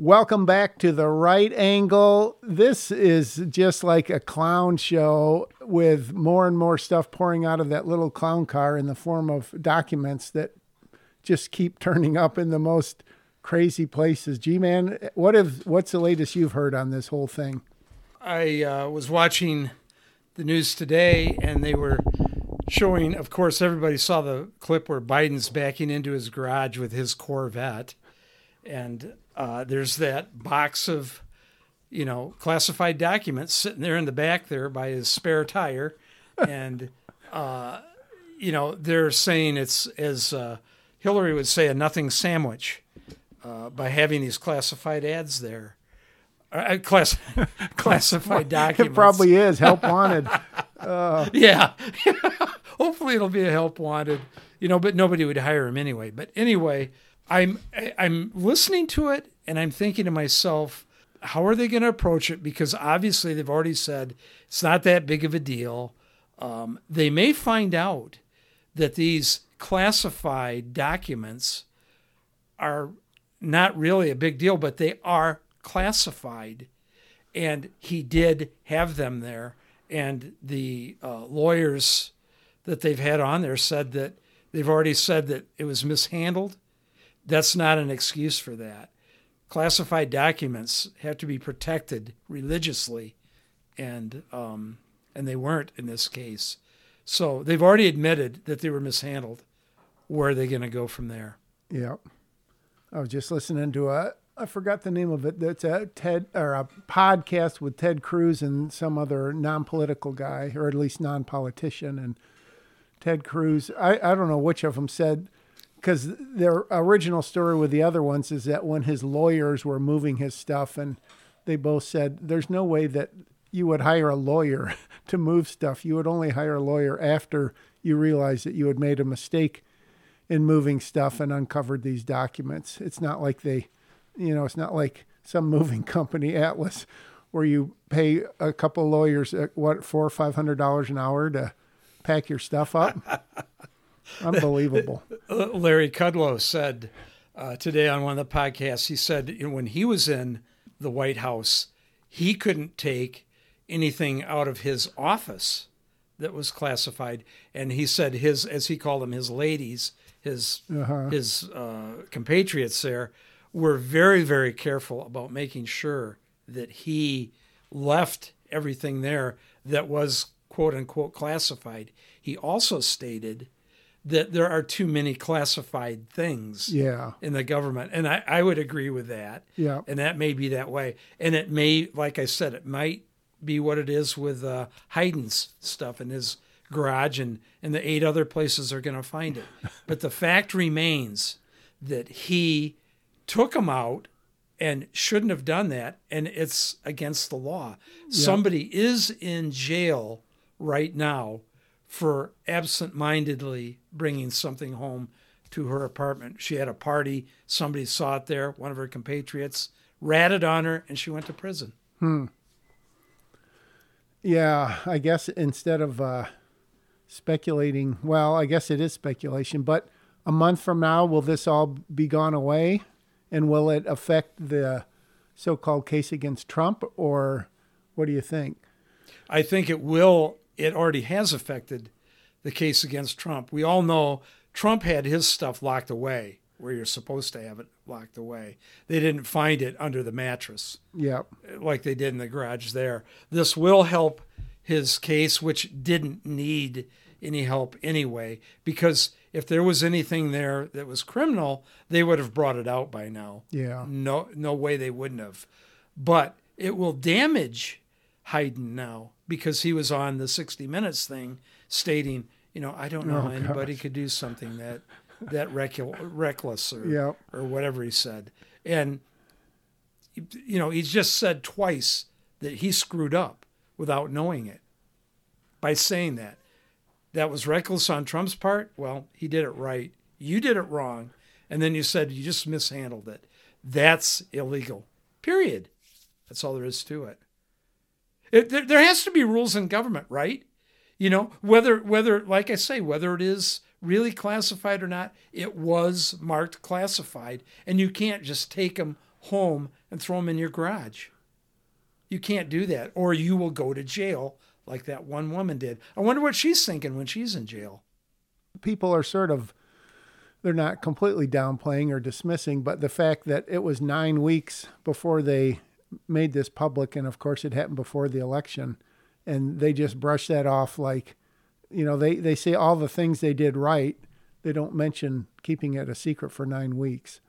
Welcome back to the right angle. This is just like a clown show with more and more stuff pouring out of that little clown car in the form of documents that just keep turning up in the most crazy places. G man, what if what's the latest you've heard on this whole thing? I uh, was watching the news today, and they were showing. Of course, everybody saw the clip where Biden's backing into his garage with his Corvette, and uh, there's that box of, you know, classified documents sitting there in the back there by his spare tire, and, uh, you know, they're saying it's as uh, Hillary would say, a nothing sandwich uh, by having these classified ads there. Uh, class, classified documents. It probably is help wanted. Uh. Yeah. Hopefully it'll be a help wanted, you know, but nobody would hire him anyway. But anyway, I'm I'm listening to it and I'm thinking to myself, how are they going to approach it? Because obviously they've already said it's not that big of a deal. Um, they may find out that these classified documents are not really a big deal, but they are classified. And he did have them there. And the uh, lawyers that they've had on there said that they've already said that it was mishandled. That's not an excuse for that. Classified documents have to be protected religiously, and um, and they weren't in this case. So they've already admitted that they were mishandled. Where are they going to go from there? Yeah. I was just listening to a I forgot the name of it. That's a TED or a podcast with Ted Cruz and some other non-political guy, or at least non-politician. And Ted Cruz, I, I don't know which of them said, because their original story with the other ones is that when his lawyers were moving his stuff, and they both said there's no way that you would hire a lawyer to move stuff. You would only hire a lawyer after you realize that you had made a mistake in moving stuff and uncovered these documents. It's not like they you know, it's not like some moving company, Atlas, where you pay a couple lawyers uh, what four or five hundred dollars an hour to pack your stuff up. Unbelievable. Larry Kudlow said uh, today on one of the podcasts. He said you know, when he was in the White House, he couldn't take anything out of his office that was classified, and he said his, as he called them, his ladies, his uh-huh. his uh, compatriots there were very, very careful about making sure that he left everything there that was quote unquote classified. He also stated that there are too many classified things yeah. in the government. And I, I would agree with that. Yeah. And that may be that way. And it may, like I said, it might be what it is with uh, Biden's stuff in his garage and, and the eight other places are going to find it. but the fact remains that he took him out and shouldn't have done that and it's against the law yeah. somebody is in jail right now for absent-mindedly bringing something home to her apartment. She had a party. Somebody saw it there. One of her compatriots ratted on her and she went to prison. Hmm. Yeah i guess instead of uh, speculating well i guess it is speculation but a month from now will this all be gone away? And will it affect the so called case against Trump, or what do you think? I think it will. It already has affected the case against Trump. We all know Trump had his stuff locked away where you're supposed to have it locked away. They didn't find it under the mattress. Yeah. Like they did in the garage there. This will help his case, which didn't need any help anyway, because if there was anything there that was criminal, they would have brought it out by now. Yeah. No no way they wouldn't have. But it will damage Biden now because he was on the 60 minutes thing stating, you know, I don't know oh, anybody gosh. could do something that that reckless or yep. or whatever he said. And you know, he's just said twice that he screwed up without knowing it by saying that that was reckless on Trump's part, well, he did it right. You did it wrong. And then you said you just mishandled it. That's illegal. Period. That's all there is to it. It there, there has to be rules in government, right? You know, whether whether like I say, whether it is really classified or not, it was marked classified, and you can't just take them home and throw them in your garage. You can't do that, or you will go to jail like that one woman did. I wonder what she's thinking when she's in jail. People are sort of they're not completely downplaying or dismissing, but the fact that it was nine weeks before they made this public, and of course it happened before the election, and they just brush that off like, you know, they, they say all the things they did right. They don't mention keeping it a secret for nine weeks.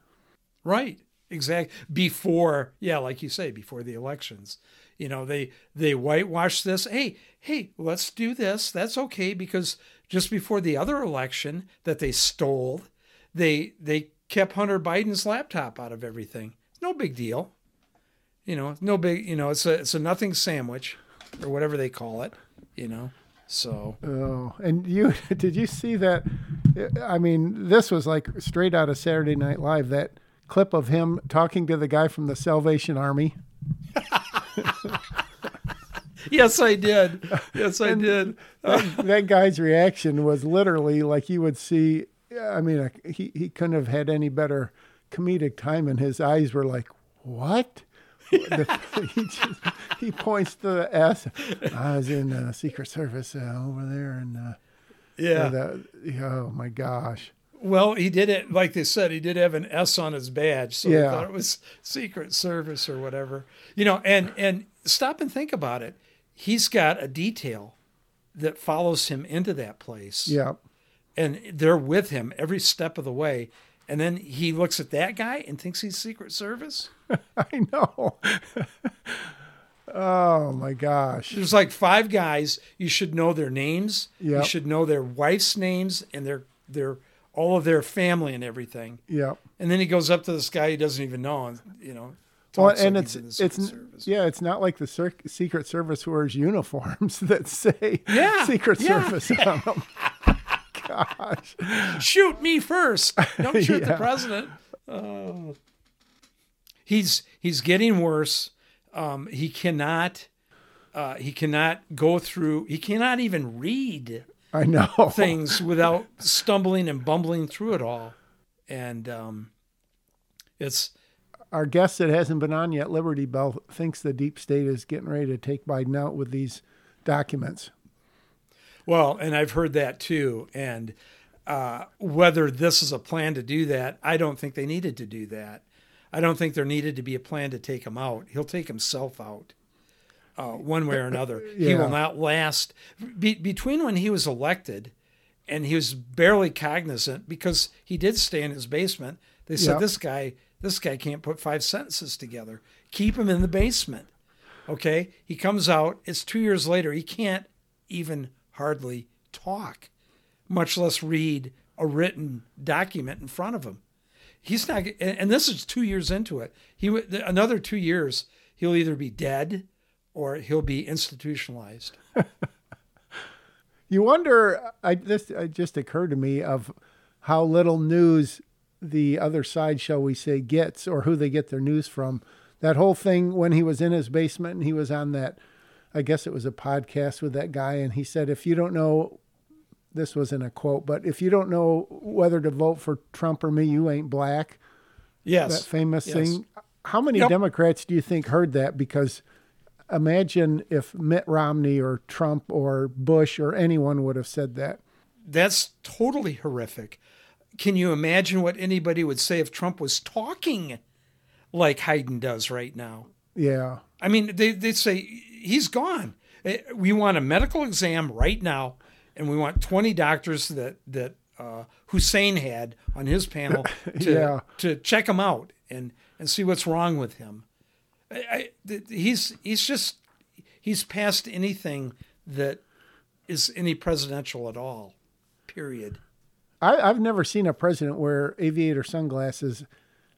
Right. Exactly. Before, yeah, like you say, before the elections. You know, they they whitewash this. Hey, hey, let's do this. That's okay because just before the other election that they stole, they they kept Hunter Biden's laptop out of everything. No big deal. You know, no big. You know, it's a it's a nothing sandwich, or whatever they call it. You know, so. Oh, and you did you see that? I mean, this was like straight out of Saturday Night Live. That clip of him talking to the guy from the Salvation Army. yes, I did. Yes, I did. that, that, guy's reaction was literally like you would see I mean, he, he couldn't have had any better comedic time, and his eyes were like, "What?" The, he, just, he points to the S. I was in the Secret Service uh, over there, and uh, yeah, the, oh my gosh. Well, he did it like they said. He did have an S on his badge, so yeah. thought it was Secret Service or whatever. You know, and and stop and think about it. He's got a detail that follows him into that place. Yeah and they're with him every step of the way. And then he looks at that guy and thinks he's Secret Service. I know. oh my gosh. There's like five guys. You should know their names. Yep. You should know their wife's names and their their all of their family and everything. Yeah. And then he goes up to this guy he doesn't even know, and you know. Well, and it's it's Service. yeah, it's not like the Secret Service wears uniforms that say yeah, Secret yeah. Service on them gosh. Shoot me first. Don't shoot yeah. the president. Uh, he's he's getting worse. Um, he cannot uh, he cannot go through. He cannot even read. I know things without stumbling and bumbling through it all, and um, it's our guest that hasn't been on yet, Liberty Bell, thinks the deep state is getting ready to take Biden out with these documents. Well, and I've heard that too. And uh, whether this is a plan to do that, I don't think they needed to do that. I don't think there needed to be a plan to take him out. He'll take himself out. Uh, one way or another. yeah. He will not last. Be- between when he was elected and he was barely cognizant because he did stay in his basement, they said, yep. This guy, this guy can't put five sentences together. Keep him in the basement. Okay. He comes out. It's two years later. He can't even hardly talk, much less read a written document in front of him. He's not, and this is two years into it. He another two years, he'll either be dead or he'll be institutionalized. you wonder. I this it just occurred to me of how little news the other side, shall we say, gets, or who they get their news from. That whole thing when he was in his basement and he was on that I guess it was a podcast with that guy, and he said, if you don't know, this wasn't a quote, but if you don't know whether to vote for Trump or me, you ain't black. Yes. That famous yes. thing. How many yep. Democrats do you think heard that? Because imagine if Mitt Romney or Trump or Bush or anyone would have said that. That's totally horrific. Can you imagine what anybody would say if Trump was talking like Biden does right now? Yeah. I mean, they, they say he's gone. Eh, we want a medical exam right now, and we want 20 doctors that that uh, Hussein had on his panel to yeah. to check him out and and see what's wrong with him. I, I, he's he's just he's past anything that is any presidential at all. Period. I, I've never seen a president wear aviator sunglasses.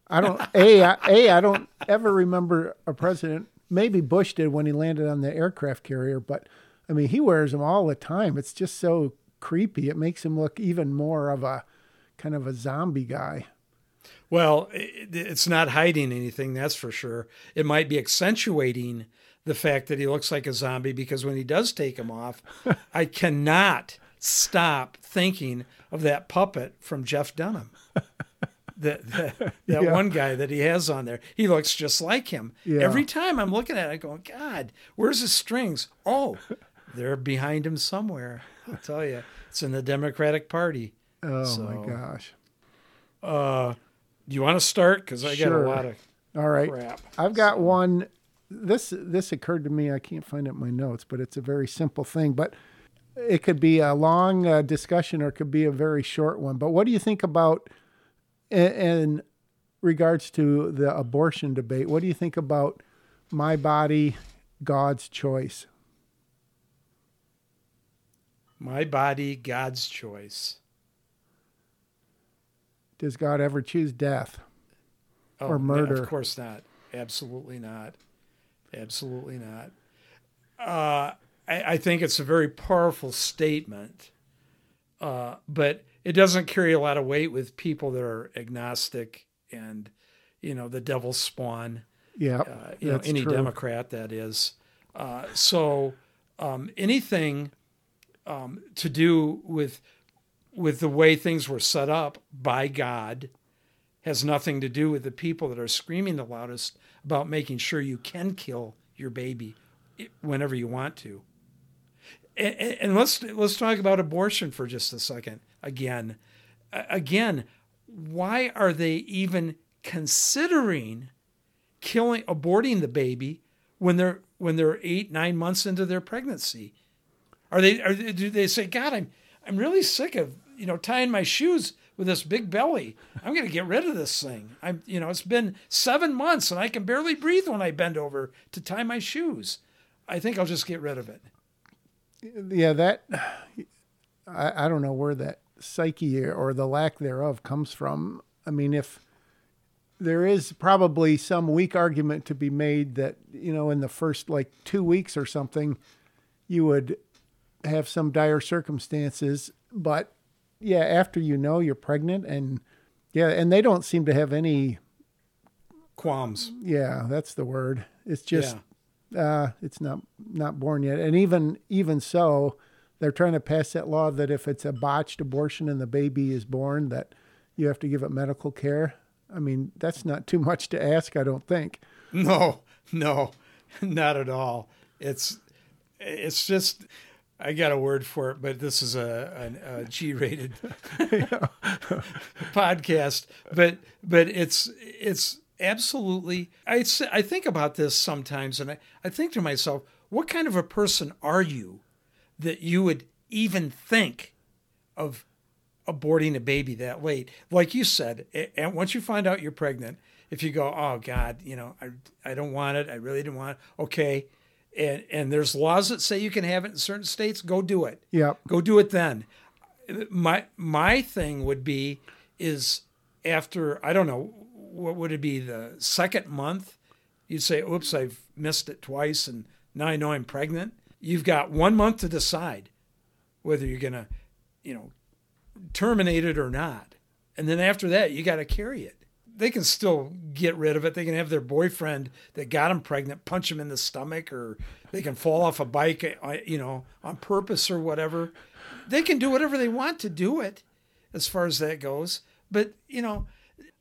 I don't a I, a I don't ever remember a president maybe Bush did when he landed on the aircraft carrier, but I mean, he wears them all the time. It's just so creepy. It makes him look even more of a kind of a zombie guy. Well, it's not hiding anything, that's for sure. It might be accentuating the fact that he looks like a zombie because when he does take him off, I cannot stop thinking of that puppet from Jeff Dunham. that that, that Yeah. one guy that he has on there. He looks just like him. Yeah. Every time I'm looking at it, I go, God, where's his strings? Oh, they're behind him somewhere. I'll tell you, it's in the Democratic Party. Oh So- my gosh. Uh, do you want to start? Because I got a lot of All right. crap. I've got one. This this occurred to me. I can't find it in my notes, but it's a very simple thing. But it could be a long uh, discussion or it could be a very short one. But what do you think about in, in regards to the abortion debate? What do you think about my body, God's choice? My body, God's choice. Does God ever choose death? Or no, murder. Of course not. Absolutely not. Absolutely not. Uh, I, I think it's a very powerful statement, uh, but it doesn't carry a lot of weight with people that are agnostic and, you know, the devil's spawn. Yeah, uh, you know, any true. Democrat that is. Uh, so um, anything um, to do with with the way things were set up by God has nothing to do with the people that are screaming the loudest about making sure you can kill your baby whenever you want to. And, and and let's let's talk about abortion for just a second. Again, again, why are they even considering killing aborting the baby when they're when they're eight nine months into their pregnancy? Are they are they, do they say god i'm i'm really sick of you know tying my shoes with this big belly. I'm going to get rid of this thing. I'm you know it's been seven months and i can barely breathe when i bend over to tie my shoes. I think i'll just get rid of it. Yeah, that I, I don't know where that psyche or the lack thereof comes from. I mean, if there is probably some weak argument to be made that, you know, in the first like two weeks or something, you would have some dire circumstances. But yeah, after you know you're pregnant and yeah, and they don't seem to have any, qualms yeah, that's the word. It's just, yeah uh, it's not not born yet. And even even so, they're trying to pass that law that if it's a botched abortion and the baby is born, that you have to give it medical care. I mean, that's not too much to ask, I don't think. No, no, not at all. It's it's just I got a word for it, but this is a, a, a G-rated podcast. But but it's it's absolutely. I I think about this sometimes, and I, I think to myself, what kind of a person are you that you would even think of aborting a baby that late. Like you said, a- and once you find out you're pregnant, if you go, oh God, you know, I, I don't want it. I really didn't want it. Okay. And, and there's laws that say you can have it in certain states. Go do it. Yep. Go do it then. My, my thing would be is after, I don't know, what would it be? The second month, you'd say, oops, I've missed it twice. And now I know I'm pregnant. You've got one month to decide whether you're going to, you know, terminate it or not. And then after that, you got to carry it. They can still get rid of it. They can have their boyfriend that got them pregnant punch them in the stomach, or they can fall off a bike, uh, you know, on purpose or whatever. They can do whatever they want to do it, as far as that goes. But you know,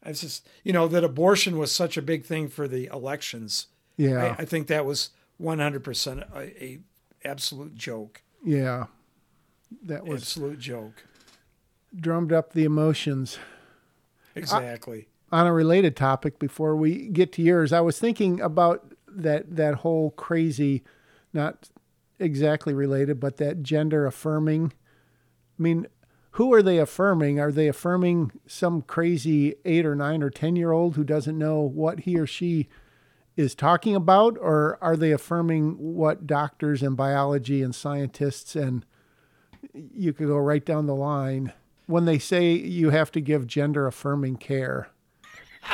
it's just you know that abortion was such a big thing for the elections. Yeah. I, I think that was 100% a, a absolute joke. yeah. That was Absolute joke. drummed up the emotions. Exactly. on a related topic before we get to yours i was thinking about that that whole crazy not exactly related but that gender affirming i mean who are they affirming are they affirming some crazy 8 or 9 or 10 year old who doesn't know what he or she is talking about or are they affirming what doctors and biology and scientists and you could go right down the line when they say you have to give gender affirming care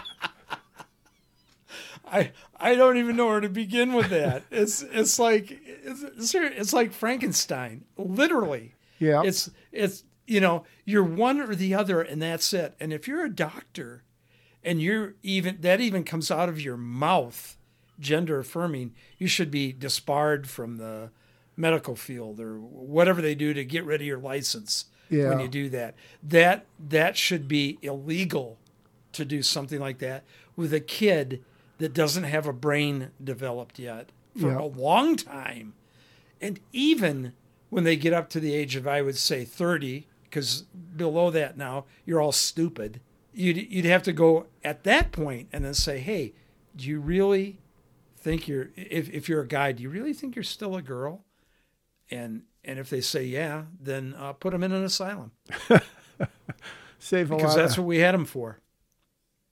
I I don't even know where to begin with that. It's it's like it's, it's, it's like Frankenstein, literally. Yeah. It's it's you know you're one or the other, and that's it. And if you're a doctor, and you're even that even comes out of your mouth, gender affirming, you should be disbarred from the medical field or whatever they do to get rid of your license Yeah. when you do that. That that should be illegal to do something like that with a kid that doesn't have a brain developed yet for Yeah. a long time. And even when they get up to the age of, I would say, 30, because below that now, you're all stupid. You'd, you'd have to go at that point and then say, hey, do you really think you're, if, if you're a guy, do you really think you're still a girl? And, and if they say yeah, then uh, put them in an asylum Save a because that's of, what we had them for.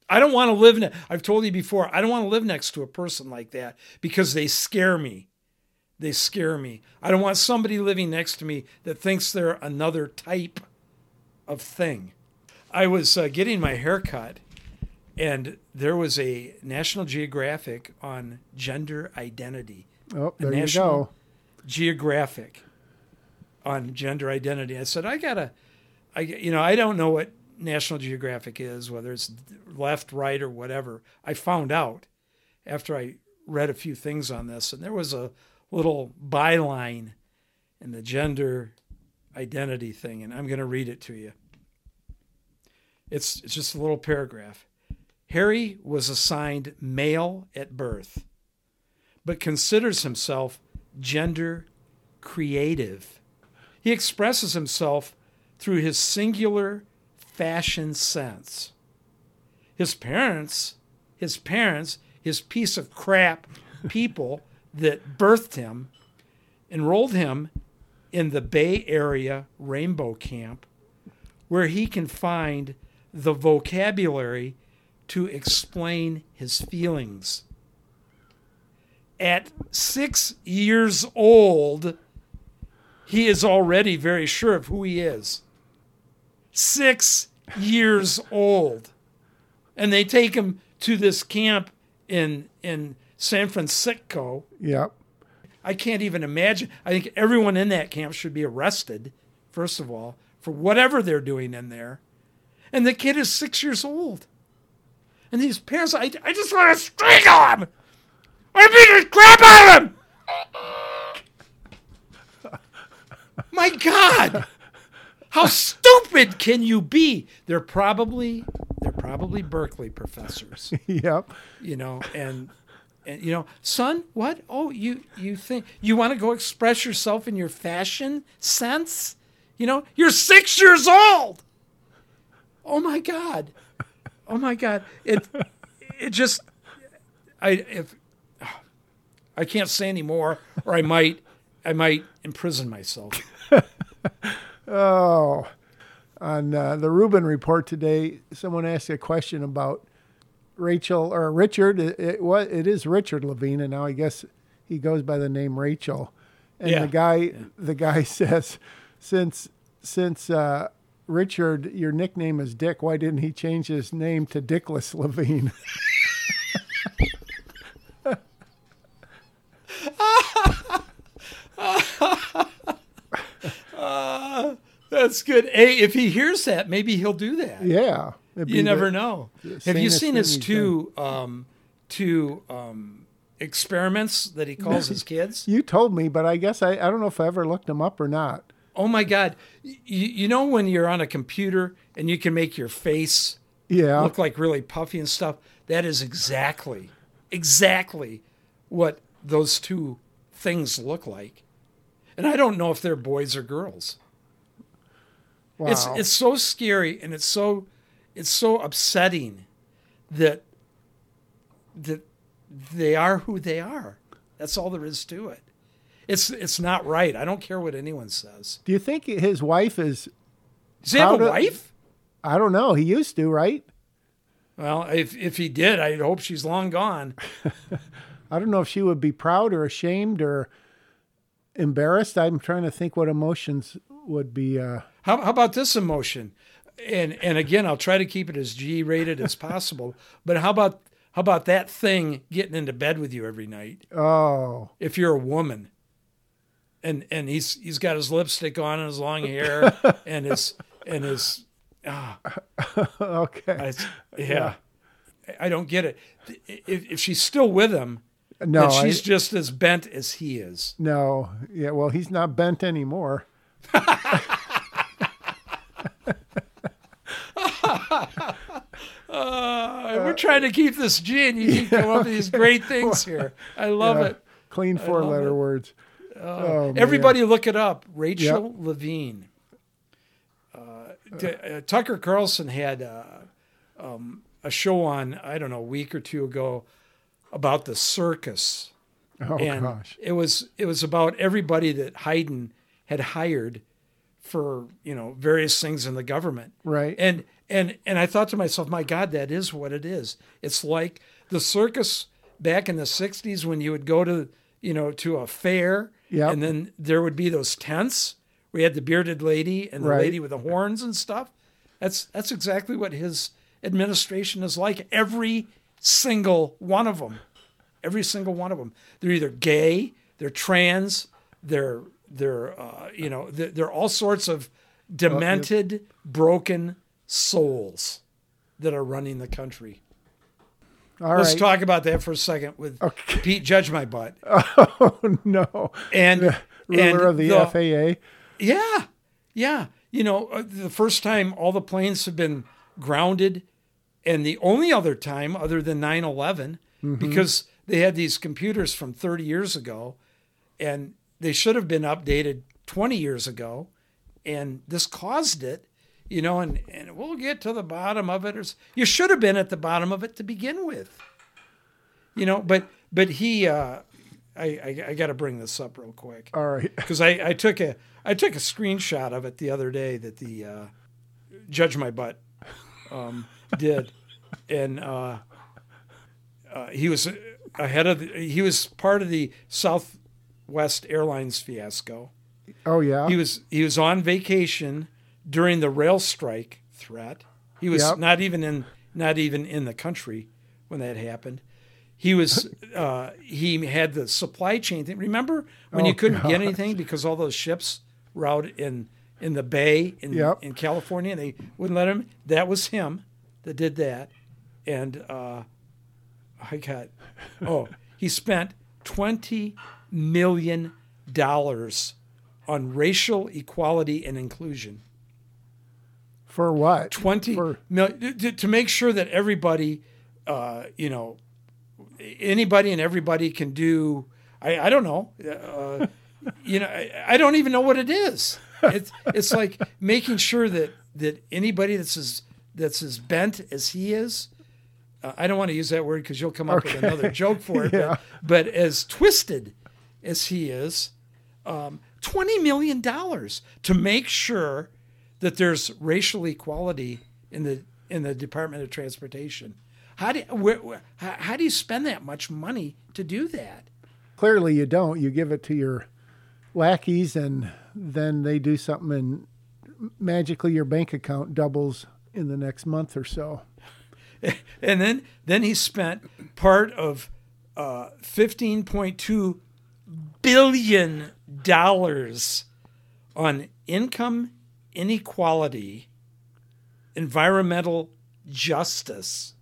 I don't want to live. Ne- I've told you before. I don't want to live next to a person like that because they scare me. They scare me. I don't want somebody living next to me that thinks they're another type of thing. I was uh, getting my hair cut, and there was a National Geographic on gender identity. oh, there you go. Geographic on gender identity. I said, I gotta, I you know, I don't know what National Geographic is, whether it's left, right, or whatever. I found out after I read a few things on this, and there was a little byline in the gender identity thing, and I'm going to read it to you. It's it's just a little paragraph. Harry was assigned male at birth, but considers himself gender creative. He expresses himself through his singular fashion sense. His parents, his parents, his piece of crap people that birthed him, enrolled him in the Bay Area Rainbow Camp, where he can find the vocabulary to explain his feelings. At six years old, he is already very sure of who he is. Six years old. And they take him to this camp in in San Francisco. Yep. I can't even imagine. I think everyone in that camp should be arrested, first of all, for whatever they're doing in there. And the kid is six years old. And these parents, I, I just want to strangle him! I beat the crap out of him! My God! How stupid can you be? They're probably they're probably Berkeley professors Yep. you know, and and you know, son, what? Oh, you you think you want to go express yourself in your fashion sense? You know, you're six years old. Oh my god, oh my god, it it just I if I can't say anymore, or I might I might imprison myself. Oh, on uh, the Rubin report today, someone asked a question about Rachel or Richard. It, it was it is Richard Levine, and now I guess he goes by the name Rachel. And Yeah. the guy the guy says, since since uh, Richard, your nickname is Dick, why didn't he change his name to Dickless Levine? That's good. Hey, if he hears that, maybe he'll do that. yeah, You never the- know. Have you seen his two um, two um, experiments that he calls his kids? You told me, but I guess I, I don't know if I ever looked them up or not. Oh my God! You, you know when you're on a computer and you can make your face Yeah, look like really puffy and stuff? That is exactly, exactly what those two things look like. And I don't know if they're boys or girls. wow. It's it's so scary and it's so it's so upsetting that that they are who they are. That's all there is to it. It's it's not right. I don't care what anyone says. Do you think his wife is? Does he have a do- wife? I don't know. He used to, right? Well, if if he did, I hope she's long gone. I don't know if she would be proud or ashamed or embarrassed. I'm trying to think what emotions would be. Uh, How, how about this emotion? And and again, I'll try to keep it as G rated as possible. But how about how about that thing getting into bed with you every night? oh, if you're a woman and and he's he's got his lipstick on and his long hair and his and his ah okay. I, yeah. I don't get it. If, if she's still with him, No, then I- she's just as bent as he is. No, yeah. Well, he's not bent anymore. Uh, we're trying to keep this G, and you keep coming up with these great things here. I love Yeah. it. Clean four letter it. words. Oh, man. Everybody look it up. Rachel Levine. Uh, uh, Tucker Carlson had uh, um, a show on, I don't know, a week or two ago about the circus. Oh and gosh. it was it was about everybody that Biden had hired for, you know, various things in the government. Right. And and and I thought to myself, my God, that is what it is. It's like the circus back in the '60s when you would go to you know to a fair, Yep. and then there would be those tents We had the bearded lady and the Right. lady with the horns and stuff. That's that's exactly what his administration is like. Every single one of them, every single one of them. They're either gay, they're trans, they're they're uh, you know they're, they're all sorts of demented, broken souls that are running the country. All Let's right. talk about that for a second with Okay. Pete Judge My Butt Oh no. and Ruler and of the, FAA. Yeah, yeah. You know, uh, the first time all the planes have been grounded, and the only other time other than 9 11, because they had these computers from 30 years ago, and they should have been updated 20 years ago, and this caused it. You know, and, and we'll get to the bottom of it. Or You should have been at the bottom of it to begin with. You know, but but he, uh, I I, I got to bring this up real quick All right. because I, I took a I took a screenshot of it the other day that the uh, judge my butt um, did, and uh, uh, he was ahead of the, he was part of the Southwest Airlines fiasco. Oh yeah. He was he was on vacation during the rail strike threat. He was Yep. not even in not even in the country when that happened. He was uh, he had the supply chain thing. Remember when Oh, you couldn't get anything because all those ships were out in in the bay in Yep. in California and they wouldn't let him. That was him that did that, and uh, I got oh he spent twenty million dollars on racial equality and inclusion. For what? 20 For- mil- to, to make sure that everybody, uh, you know, anybody and everybody can do. I, I don't know. Uh, you know, I, I don't even know what it is. It's it's like making sure that that anybody that's as that's as bent as he is. Uh, I don't want to use that word because you'll come up with another joke for it. Yeah. But, but as twisted as he is, um, twenty million dollars to make sure that there's racial equality in the in the Department of Transportation. How do where, where, how, how do you spend that much money to do that? Clearly you don't. You give it to your lackeys and then they do something and magically your bank account doubles in the next month or so. And then then he spent part of uh, fifteen point two billion dollars on income inequality, environmental justice,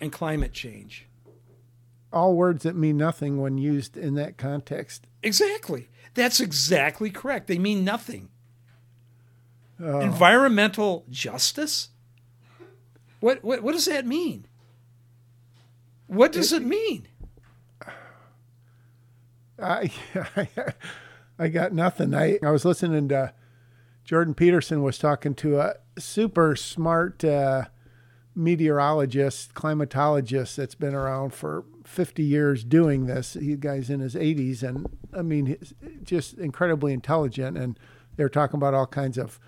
and climate change. All words that mean nothing when used in that context. Exactly. That's exactly correct. They mean nothing. Oh. Environmental justice? What, what what does that mean? What does it mean? I, I got nothing. I, I was listening to Jordan Peterson was talking to a super smart uh, meteorologist, climatologist that's been around for 50 years doing this. He guy's in his 80s, and I mean, just incredibly intelligent. And they're talking about all kinds of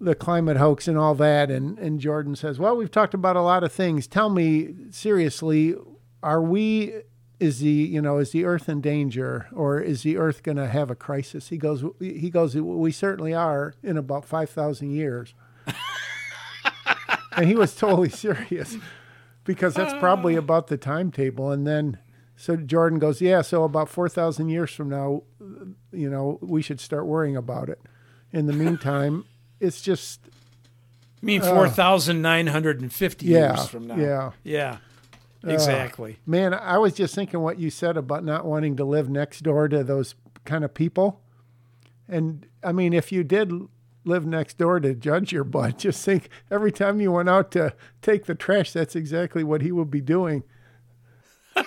the climate hoax and all that. And, and Jordan says, Well, we've talked about a lot of things. Tell me seriously, are we, is the, you know, is the earth in danger or is the earth going to have a crisis? He goes, he goes, we certainly are in about 5,000 years. and he was totally serious because that's probably oh. about the timetable. And then, so Jordan goes, yeah, so about 4,000 years from now, you know, we should start worrying about it. In the meantime, it's just I mean, uh, 4,950 yeah, years from now. yeah. Yeah. Exactly. Man, I was just thinking what you said about not wanting to live next door to those kind of people. And I mean, if you did live next door to judge your butt. Just think every time you went out to take the trash, that's exactly what he would be doing.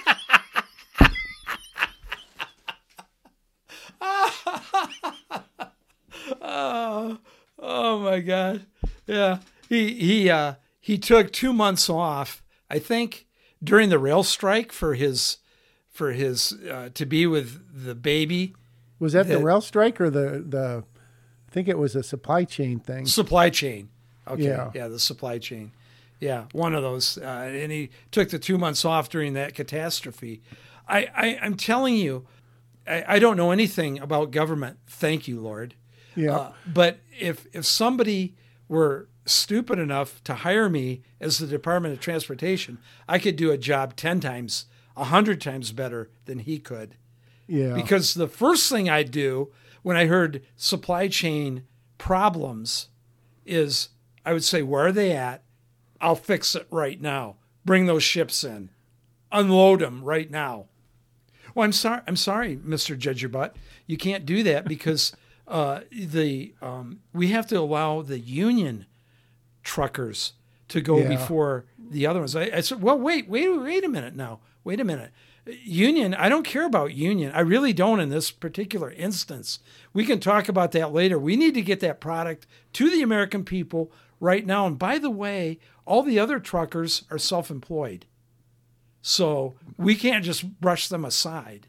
oh, oh my God. Yeah. He he uh he took two months off, I think, during the rail strike for his for his uh, to be with the baby. Was that the, the rail strike or the the I think it was a supply chain thing. Supply chain. Okay. Yeah, yeah the supply chain. Yeah, one of those. Uh, and he took the two months off during that catastrophe. I, I am telling you, I, I don't know anything about government. Thank you, Lord. Yeah. Uh, but if if somebody were stupid enough to hire me as the Department of Transportation, I could do a job ten times, a hundred times better than he could. Yeah. Because the first thing I'd do when I heard supply chain problems is I would say, where are they at? I'll fix it right now. Bring those ships in. Unload them right now. Well, I'm sorry. I'm sorry, Mr. Judge Your Butt. You can't do that because uh, the um, we have to allow the union truckers to go yeah. before the other ones. I, I, said, well, wait, wait, wait a minute now. Wait a minute. Union, I don't care about union. I really don't in this particular instance. We can talk about that later. We need to get that product to the American people right now. And by the way, all the other truckers are self employed. So we can't just brush them aside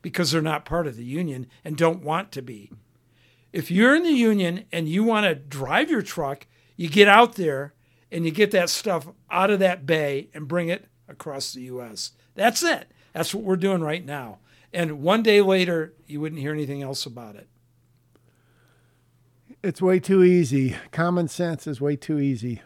because they're not part of the union and don't want to be. If you're in the union and you want to drive your truck, you get out there and you get that stuff out of that bay and bring it across the U.S. That's it. That's what we're doing right now. And one day later, you wouldn't hear anything else about it. It's way too easy. Common sense is way too easy.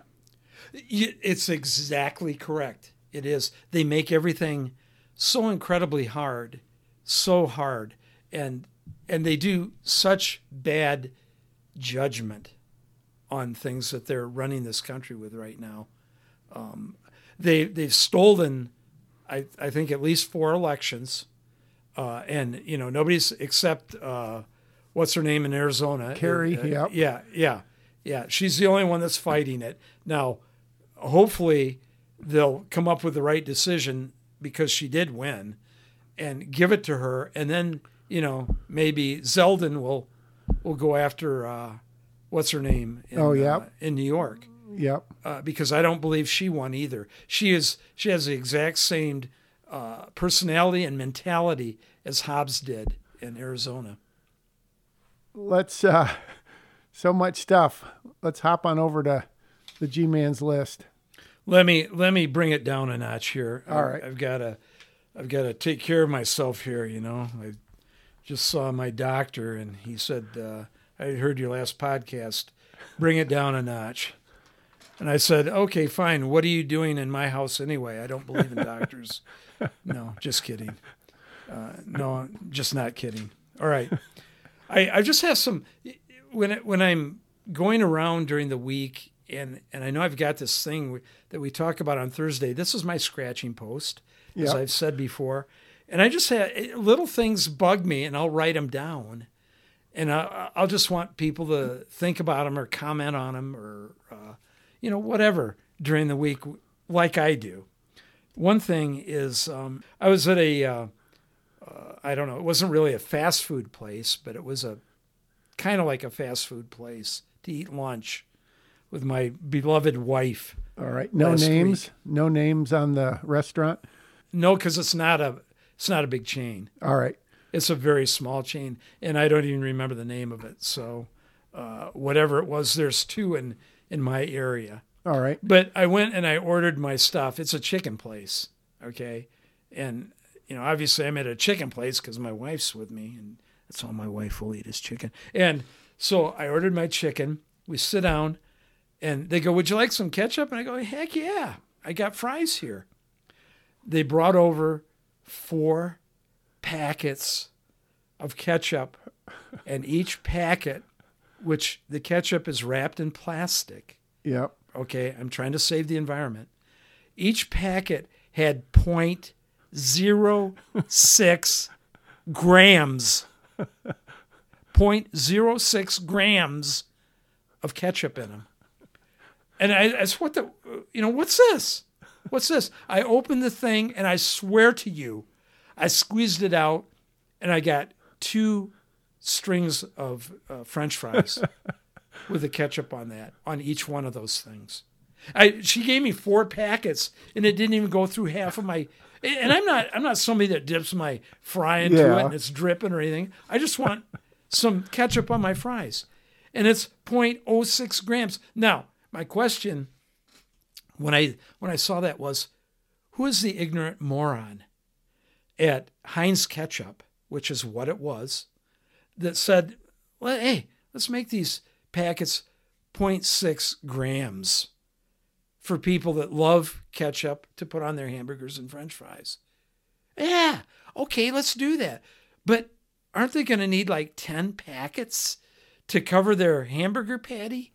It's exactly correct. It is. They make everything so incredibly hard, so hard, and and they do such bad judgment on things that they're running this country with right now. Um, they they've stolen, I I think at least four elections, uh, and you know nobody's except uh, what's her name in Arizona, Kari. Uh, yeah, yeah, yeah, yeah. She's the only one that's fighting it now. Hopefully, they'll come up with the right decision because she did win, and give it to her, and then you know, maybe Zeldin will will go after uh, what's her name? In, oh yeah, uh, in New York. Yep. Uh, because I don't believe she won either. She is she has the exact same uh, personality and mentality as Hobbs did in Arizona. Let's uh, so much stuff. Let's hop on over to the G Man's list. Let me let me bring it down a notch here. All right. I've got to I've got to take care of myself here. You know, I just saw my doctor, and he said, uh, "I heard your last podcast. Bring it down a notch." And I said, "Okay, fine. What are you doing in my house anyway? I don't believe in doctors." no, just kidding. Uh, no, just not kidding. All right. I, I just have some when it, when I'm going around during the week and and I know I've got this thing that we talk about on Thursday. This is my scratching post, yep. as I've said before. And I just had little things bug me, and I'll write them down. And I, will just want people to think about them or comment on them or, uh, you know, whatever during the week, like I do. One thing is, um, I was at a, uh, uh, I don't know, it wasn't really a fast food place, but it was a kind of like a fast food place to eat lunch with my beloved wife. All right. No names. Week. No names on the restaurant. No, because it's not a it's not a big chain. All right. It's a very small chain, and I don't even remember the name of it. So, uh, whatever it was, there's two in in my area. All right. But I went and I ordered my stuff. It's a chicken place, okay, and you know, obviously I'm at a chicken place because my wife's with me, and that's all my wife will eat is chicken. And so I ordered my chicken. We sit down, and they go, "Would you like some ketchup?" And I go, "Heck yeah! I got fries here." They brought over four packets of ketchup, and each packet, which the ketchup is wrapped in plastic. Yep. Okay, I'm trying to save the environment. Each packet had 0.06 grams, 0.06 grams of ketchup in them. And I, said, what the, you know, what's this? What's this? I opened the thing and I swear to you, I squeezed it out and I got two strings of uh, French fries with the ketchup on that, on each one of those things. I, she gave me four packets and it didn't even go through half of my and I'm not I'm not somebody that dips my fry into Yeah. it and it's dripping or anything. I just want some ketchup on my fries. And it's 0.06 grams. Now, my question when I when I saw that was who is the ignorant moron at Heinz ketchup, which is what it was, that said, well, hey, let's make these packets 0.6 grams for people that love ketchup to put on their hamburgers and french fries. Yeah, okay, let's do that. But aren't they going to need like 10 packets to cover their hamburger patty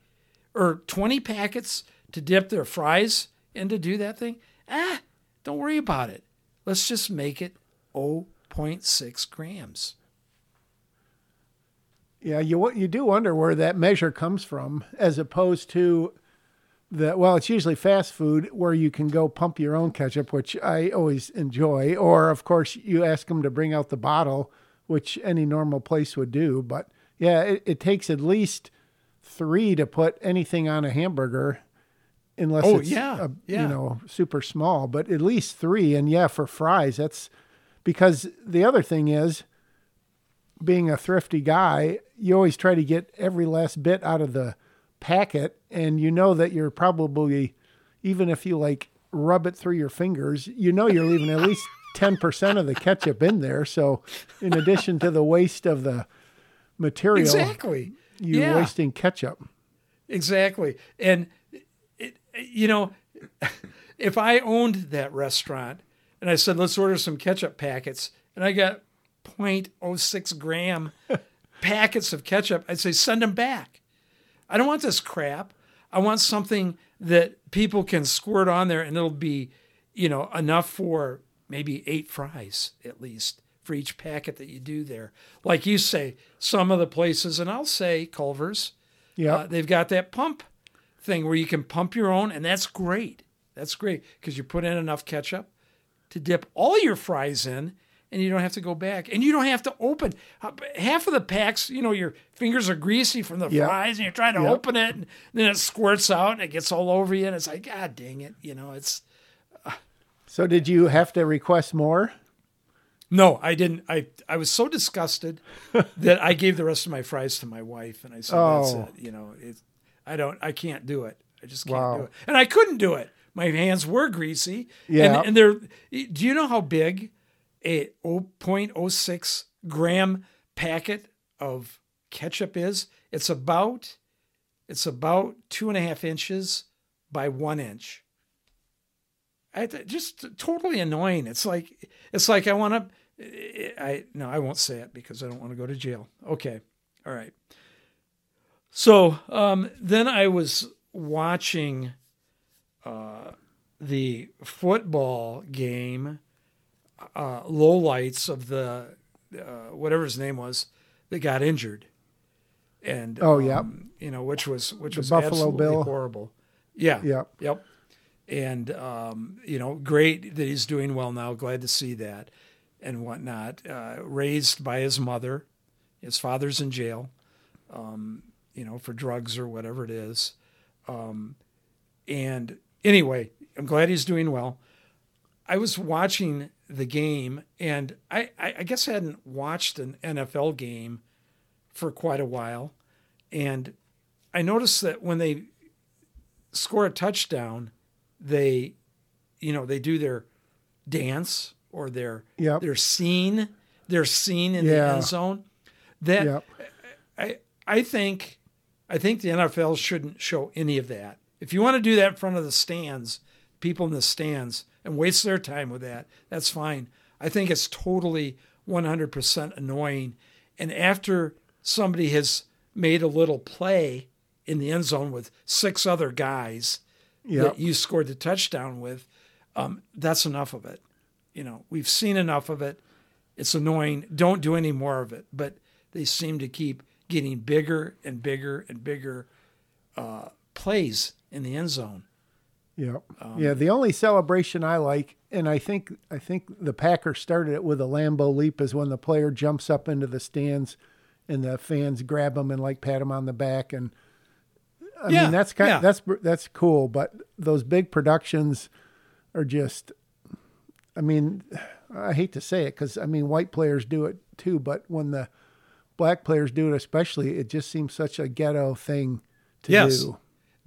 or 20 packets to dip their fries and to do that thing? Ah, don't worry about it. Let's just make it 0.6 grams. Yeah, you you do wonder where that measure comes from, as opposed to the well, it's usually fast food where you can go pump your own ketchup, which I always enjoy, or of course you ask them to bring out the bottle, which any normal place would do. But yeah, it, it takes at least three to put anything on a hamburger, unless Oh, it's yeah, a, yeah. you know super small. But at least three, and yeah, for fries, that's because the other thing is being a thrifty guy, you always try to get every last bit out of the packet, and you know that you're probably, even if you like rub it through your fingers, you know you're leaving at least ten percent of the ketchup in there. So, in addition to the waste of the material, Exactly. you're yeah. wasting ketchup. Exactly. And it, you know, if I owned that restaurant and I said, let's order some ketchup packets, and I got 0.06 gram packets of ketchup, I'd say, send them back. I don't want this crap. I want something that people can squirt on there and it'll be, you know, enough for maybe eight fries at least for each packet that you do there. Like you say, some of the places, and I'll say Culver's, Yeah, uh, they've got that pump thing where you can pump your own, and that's great. That's great because you put in enough ketchup to dip all your fries in, and you don't have to go back, and you don't have to open uh, half of the packs. You know, your fingers are greasy from the Yep. fries, and you're trying to Yep. open it, and then it squirts out, and it gets all over you, and it's like, God dang it! You know, it's So did you have to request more? no, I didn't. I I was so disgusted that I gave the rest of my fries to my wife, and I said, Oh. "That's it." You know, it, I don't, I can't do it. I just can't Wow. do it, and I couldn't do it. My hands were greasy. Yeah. and, and they're. Do you know how big a 0.06 gram packet of ketchup is? It's about, it's about two and a half inches by one inch. I, just totally annoying. It's like it's like I want to. I no, I won't say it because I don't want to go to jail. Okay, all right. So um, then I was watching the football game, uh, lowlights of the uh, whatever his name was that got injured, and Oh, yeah. um, you know which was which The was Buffalo Bill. horrible. Yeah, Yep. Yep. And, um, you know, great that he's doing well now. Glad to see that and whatnot. Uh, raised by his mother. His father's in jail, um, you know, for drugs or whatever it is. Um, and anyway, I'm glad he's doing well. I was watching the game, and I, I, I guess I hadn't watched an NFL game for quite a while. And I noticed that when they score a touchdown, they, you know, they do their dance or their Yep. their scene, their scene in the end zone. That Yep. I I think I think the NFL shouldn't show any of that. If you want to do that in front of the stands, people in the stands, and waste their time with that, that's fine. I think it's totally 100% annoying. And after somebody has made a little play in the end zone with six other guys Yep. that you scored the touchdown with, um, that's enough of it. You know, we've seen enough of it. It's annoying. Don't do any more of it. But they seem to keep getting bigger and bigger and bigger uh, plays in the end zone. Yeah, um, yeah. The only celebration I like, and I think I think the Packers started it with a Lambeau leap, is when the player jumps up into the stands, and the fans grab him and like pat him on the back, and I Yeah, mean that's kind yeah. that's that's cool. But those big productions are just, I mean, I hate to say it because I mean white players do it too, but when the black players do it, especially, it just seems such a ghetto thing to Yes. do.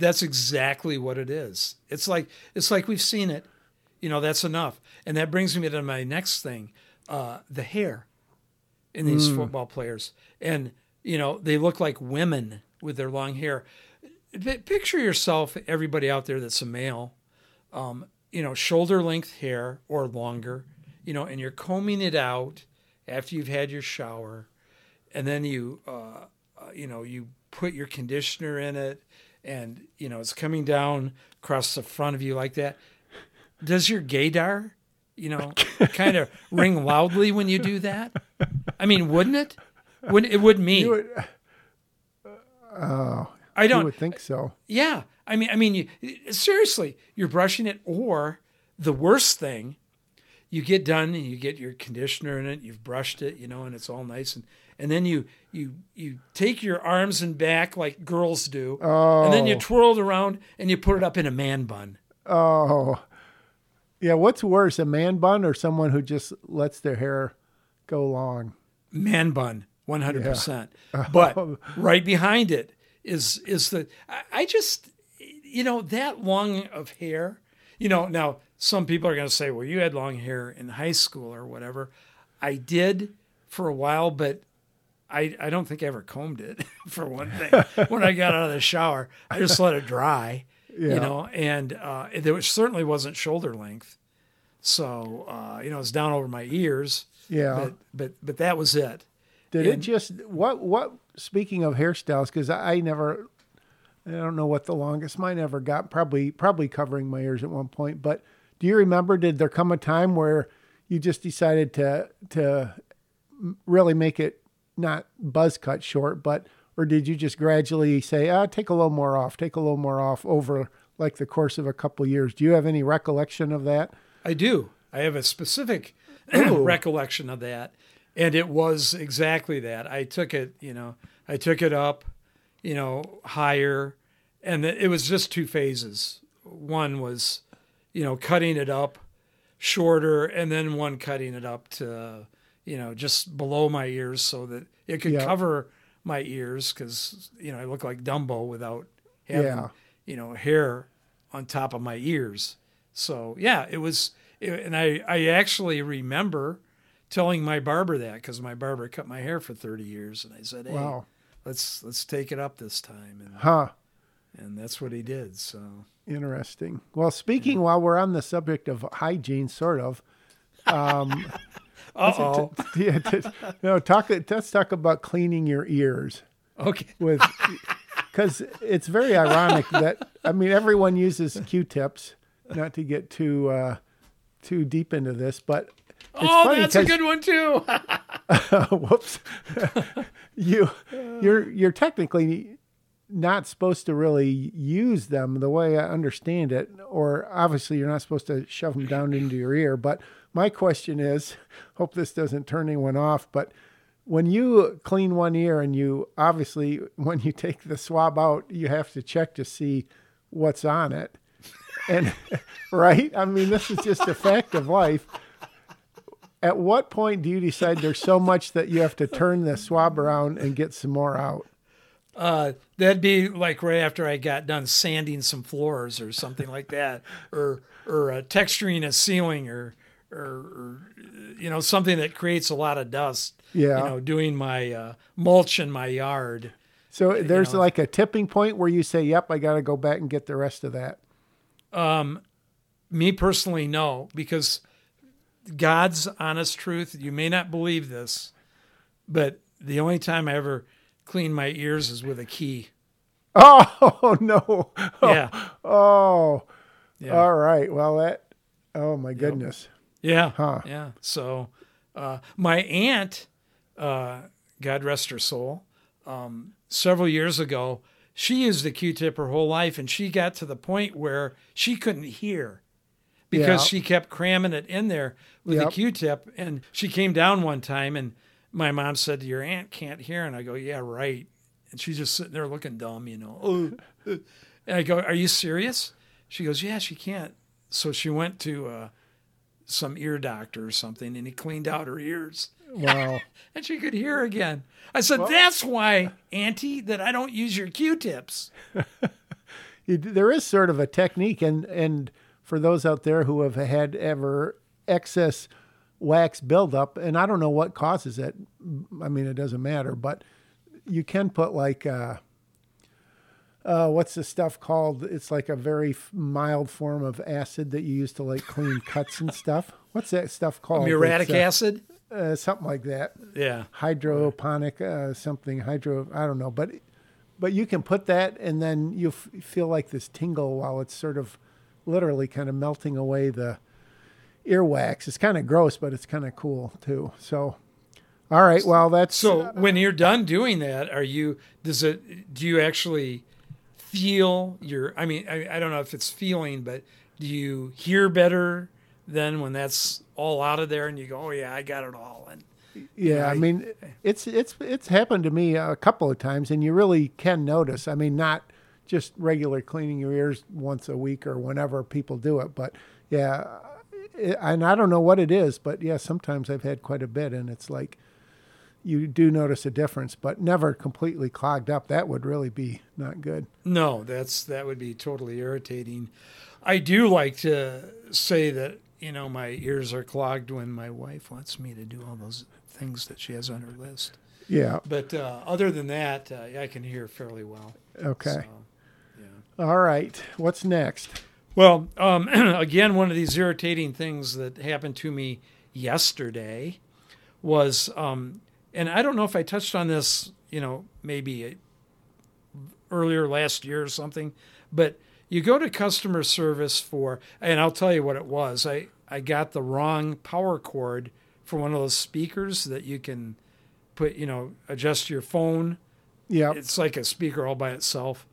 That's exactly what it is. It's like it's like we've seen it. You know, that's enough. And that brings me to my next thing, uh, the hair in these football players. And you know, they look like women with their long hair. Picture yourself, everybody out there that's a male, um, you know, shoulder length hair or longer, you know, and you're combing it out after you've had your shower, and then you, uh, uh, you know, you put your conditioner in it, and you know it's coming down across the front of you like that. Does your gaydar, you know, kind of ring loudly when you do that? I mean, wouldn't it? Wouldn't it would me? Would, oh, I don't. would think so. Yeah, I mean, I mean, you, seriously, you're brushing it, or the worst thing, you get done and you get your conditioner in it, you've brushed it, you know, and it's all nice, and and then you you you take your arms and back like girls do, and then you Oh. twirl it around and you put it up in a man bun. Oh, yeah. What's worse, a man bun or someone who just lets their hair go long? man bun 100% but right behind it is is the I, I just you know that long of hair you know now some people are going to say well you had long hair in high school or whatever i did for a while but i i don't think i ever combed it for one thing when i got out of the shower i just let it dry Yeah. you know and uh there was, certainly wasn't shoulder length so uh you know it's down over my ears Yeah. but but but that was it. Did it just what what? Speaking of hairstyles, because I, I never, I don't know what the longest mine ever got. Probably probably covering my ears at one point. But do you remember? Did there come a time where you just decided to to really make it not buzz cut short, but or did you just gradually say, ah, take a little more off, take a little more off over like the course of a couple years? Do you have any recollection of that? I do. I have a specific recollection of that, and it was exactly that. I took it, you know, I took it up, you know, higher, and it was just two phases. One was, you know, cutting it up shorter, and then one cutting it up to, you know, just below my ears so that it could Yeah. cover my ears because you know I look like Dumbo without having Yeah. you know hair on top of my ears. So yeah, it was, it, and I I actually remember telling my barber that because my barber cut my hair for thirty years, and I said, hey, Wow. let's let's take it up this time, and Huh. and that's what he did. So Interesting. Well, speaking while we're on the subject of hygiene, sort of. Um, oh, yeah, t- no, talk. Let's talk about cleaning your ears okay, with, because it's very ironic that I mean everyone uses Q-tips. Not to get too uh, too deep into this, but it's oh that's a good one too. whoops, you you're you're technically not supposed to really use them the way I understand it, or obviously you're not supposed to shove them down into your ear. But my question is, hope this doesn't turn anyone off, but when you clean one ear and you obviously when you take the swab out, you have to check to see what's on it. And right? I mean, this is just a fact of life. At what point do you decide there's so much that you have to turn the swab around and get some more out? Uh, that'd be like right after I got done sanding some floors or something like that, or or uh, texturing a ceiling, or, or or you know something that creates a lot of dust. Yeah. You know, doing my uh, mulch in my yard. So there's know. like a tipping point where you say, "Yep, I got to go back and get the rest of that." Um, me personally, no, because God's honest truth. You may not believe this, but the only time I ever clean my ears is with a key. Oh no! Yeah. Oh, Yeah. all right. Well, that. Oh my goodness. Yeah. Huh. Yeah. So uh, my aunt, uh, God rest her soul, um, several years ago, she used the Q-tip her whole life, and she got to the point where she couldn't hear because Yeah. she kept cramming it in there with Yep. the Q-tip. And she came down one time, and my mom said, "Your aunt can't hear," and I go, "Yeah, right." And she's just sitting there looking dumb, you know. "Oh." and I go, "Are you serious?" She goes, "Yeah, she can't." So she went to uh, some ear doctor or something, and he cleaned out her ears Wow. and she could hear again. I said, "That's why, Auntie, that I don't use your Q-tips." There is sort of a technique and and for those out there who have had ever excess wax buildup and i don't know what causes it i mean it doesn't matter but you can put like uh uh, what's the stuff called? It's like a very f- mild form of acid that you use to like clean cuts and stuff. What's that stuff called? Muriatic uh, acid. uh, something like that. Yeah. hydroponic uh, something hydro i don't know but but you can put that and then you f- feel like this tingle while it's sort of literally kind of melting away the earwax it's kind of gross but it's kind of cool too so all right well that's So when you're done doing that, are you? Does it? Do you actually feel your? I mean, I, I don't know if it's feeling, but do you hear better than when that's all out of there and you go, oh yeah, I got it all. And yeah i mean it's it's it's happened to me a couple of times and you really can notice i mean not just regular cleaning your ears once a week or whenever people do it but yeah and i don't know what it is but yeah sometimes i've had quite a bit and it's like you do notice a difference but never completely clogged up that would really be not good No, that's that would be totally irritating. I do like to say that you know my ears are clogged when my wife wants me to do all those things that she has on her list. yeah But uh, other than that, uh, I can hear fairly well. okay So, yeah. all right what's next Well, um, again, one of these irritating things that happened to me yesterday was, um, and I don't know if I touched on this, you know, maybe uh, earlier last year or something, but you go to customer service for, and I'll tell you what it was. I, I got the wrong power cord for one of those speakers that you can put, you know, adjust your phone yeah it's like a speaker all by itself.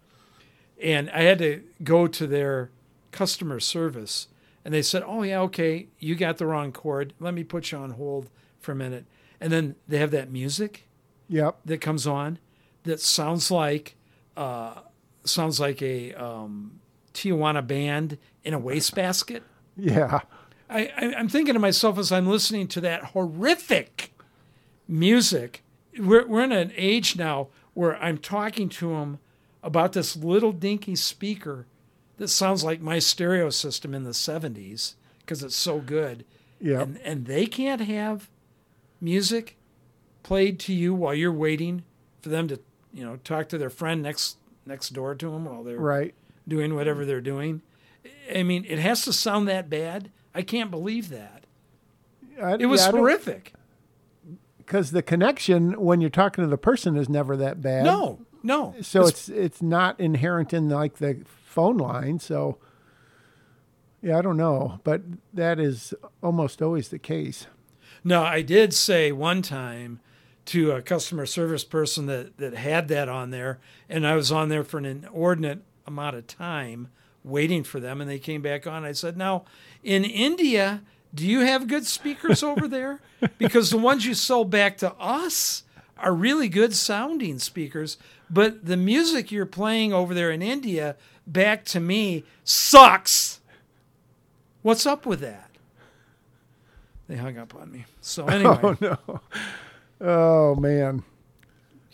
And I had to go to their customer service and they said, Oh, yeah, okay, you got the wrong cord. Let me put you on hold for a minute. And then they have that music yep that comes on that sounds like uh, sounds like a um, Tijuana band in a wastebasket. yeah I, I, I'm thinking to myself as I'm listening to that horrific music. We're, we're in an age now where I'm talking to them about this little dinky speaker that sounds like my stereo system in the 70s because it's so good. Yep. And, and they can't have music played to you while you're waiting for them to, you know, talk to their friend next next door to them while they're right doing whatever they're doing. I mean, it has to sound that bad. I can't believe that. It was horrific. because the connection when you're talking to the person is never that bad No, no. so it's it's not inherent in like the phone line so yeah i don't know but that is almost always the case no. I did say one time to a customer service person that that had that on there, and I was on there for an inordinate amount of time waiting for them, and they came back on. I said, "Now, in India, do you have good speakers over there? Because the ones you sold back to us." Are really good sounding speakers, but the music you're playing over there in India back to me sucks. What's up with that? They hung up on me. So anyway, oh no oh man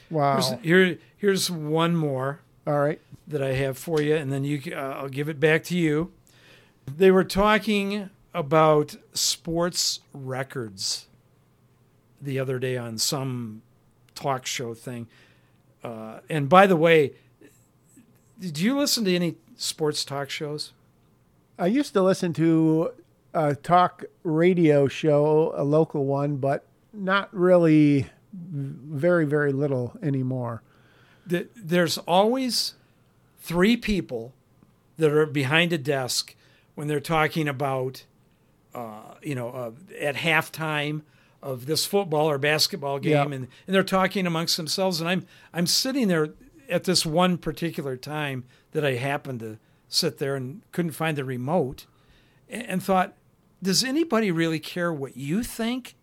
wow here's, here, here's one more all right that I have for you, and then you, uh, I'll give it back to you. They were talking about sports records the other day on some talk show thing. Uh, and by the way, did you listen to any sports talk shows? i used to listen to a talk radio show a local one but not really very very little anymore there's always three people that are behind a desk when they're talking about, uh, you know, uh, at halftime of this football or basketball game, Yeah. and, and they're talking amongst themselves. And I'm I'm sitting there at this one particular time that I happened to sit there and couldn't find the remote and, and thought, does anybody really care what you think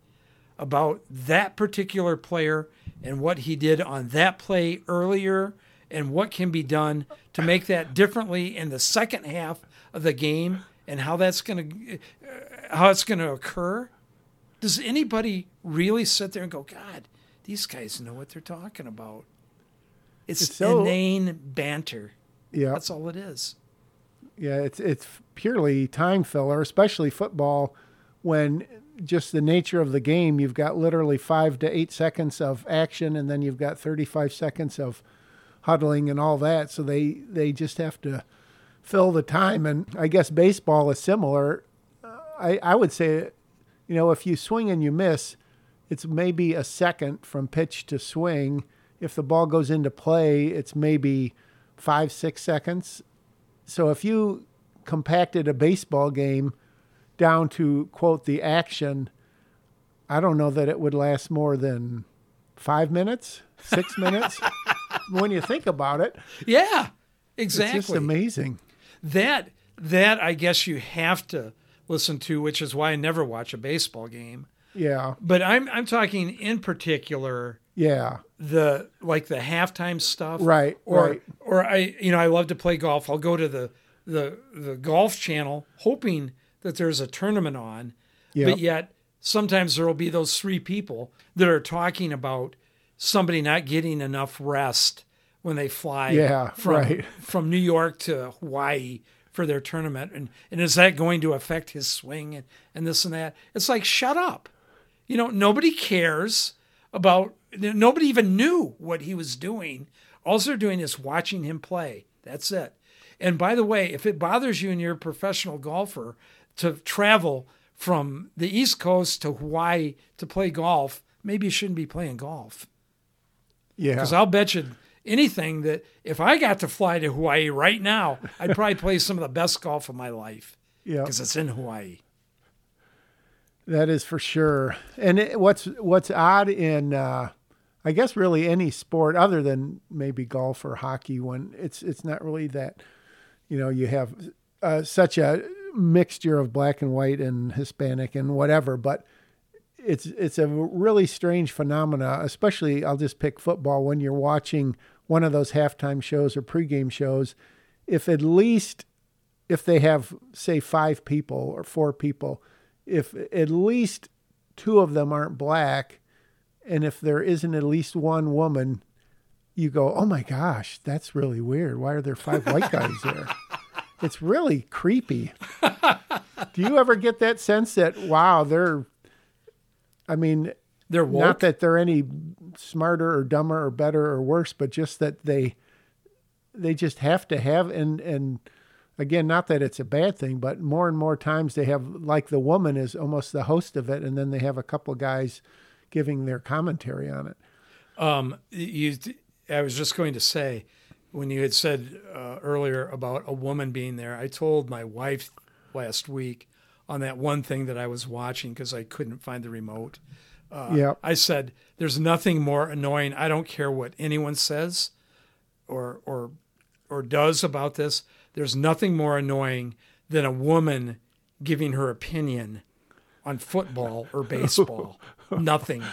about that particular player and what he did on that play earlier and what can be done to make that differently in the second half of the game and how that's going to uh, how it's going to occur? Does anybody really sit there and go god these guys know what they're talking about it's, It's so- inane banter Yeah. that's all it is Yeah, it's it's purely time filler, especially football when just the nature of the game, you've got literally 5 to 8 seconds of action and then you've got 35 seconds of huddling and all that, so they they just have to fill the time and I guess baseball is similar. Uh, I I would say you know, if you swing and you miss, it's maybe a second from pitch to swing. If the ball goes into play, it's maybe 5 6 seconds so if you compacted a baseball game down to quote the action, I don't know that it would last more than five minutes, six minutes. when you think about it, yeah exactly. it's just amazing. that that I guess you have to listen to, which is why I never watch a baseball game. Yeah, But I'm I'm talking in particular yeah, the like the halftime stuff, Right, Or right. or I you know I love to play golf. I'll go to the the the golf channel hoping that there's a tournament on, yeah, but yet sometimes there will be those three people that are talking about somebody not getting enough rest when they fly Yeah, from right. from New York to Hawaii for their tournament and and is that going to affect his swing and, and this and that it's like shut up you know nobody cares about nobody even knew what he was doing all they're doing is watching him play that's it and by the way if it bothers you and you're a professional golfer to travel from the east coast to hawaii to play golf maybe you shouldn't be playing golf yeah. because I'll bet you anything that if I got to fly to Hawaii right now, I'd probably play some of the best golf of my life yeah. because it's in Hawaii. That is for sure. And it, what's what's odd in, uh, I guess, really any sport other than maybe golf or hockey, when it's it's not really that, you know, you have uh, such a mixture of black and white and Hispanic and whatever, but it's it's a really strange phenomena. Especially, I'll just pick football when you're watching one of those halftime shows or pregame shows. If at least if they have say five people or four people if at least two of them aren't black and if there isn't at least one woman you go oh my gosh that's really weird. Why are there five white guys there? It's really creepy. Do you ever get that sense that wow they're i mean They're woke. not that they're any smarter or dumber or better or worse, but just that they they just have to have and and again, not that it's a bad thing, but more and more times they have like the woman is almost the host of it, and then they have a couple guys giving their commentary on it. um, you, I was just going to say, when you had said uh, earlier about a woman being there, I told my wife last week on that one thing that I was watching because I couldn't find the remote. Uh, Yep. I said, "There's nothing more annoying. I don't care what anyone says, or or or does about this. There's nothing more annoying than a woman giving her opinion on football or baseball. nothing.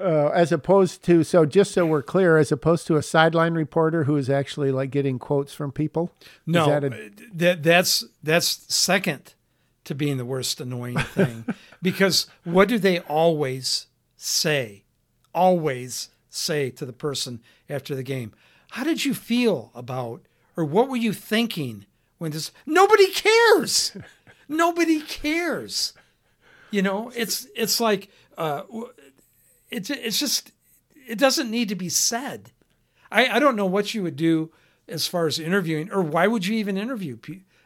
Uh, as opposed to so just so we're clear, as opposed to a sideline reporter who is actually like getting quotes from people. No, that a- that that's that's second to being the worst annoying thing because what do they always say? Always say to the person after the game, "How did you feel about or what were you thinking when this?" Nobody cares. Nobody cares. You know, it's it's like uh, it's it's just it doesn't need to be said. I, I don't know what you would do as far as interviewing, or why would you even interview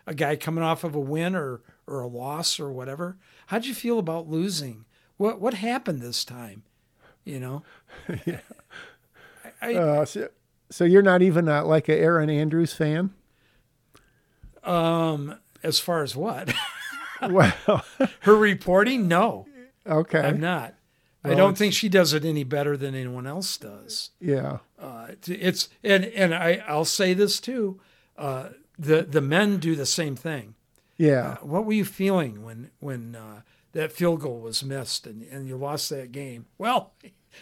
a guy coming off of a win or or a loss or whatever? How'd you feel about losing? What what happened this time? You know. I, Uh, so, so you're not even uh, like a Erin Andrews fan. um, as far as what well, her reporting, no, okay. I'm not. I don't think she does it any better than anyone else does. Yeah. Uh, it's and and I I'll say this too. Uh, the the men do the same thing. Yeah. What were you feeling when when uh, that field goal was missed and, and you lost that game? Well,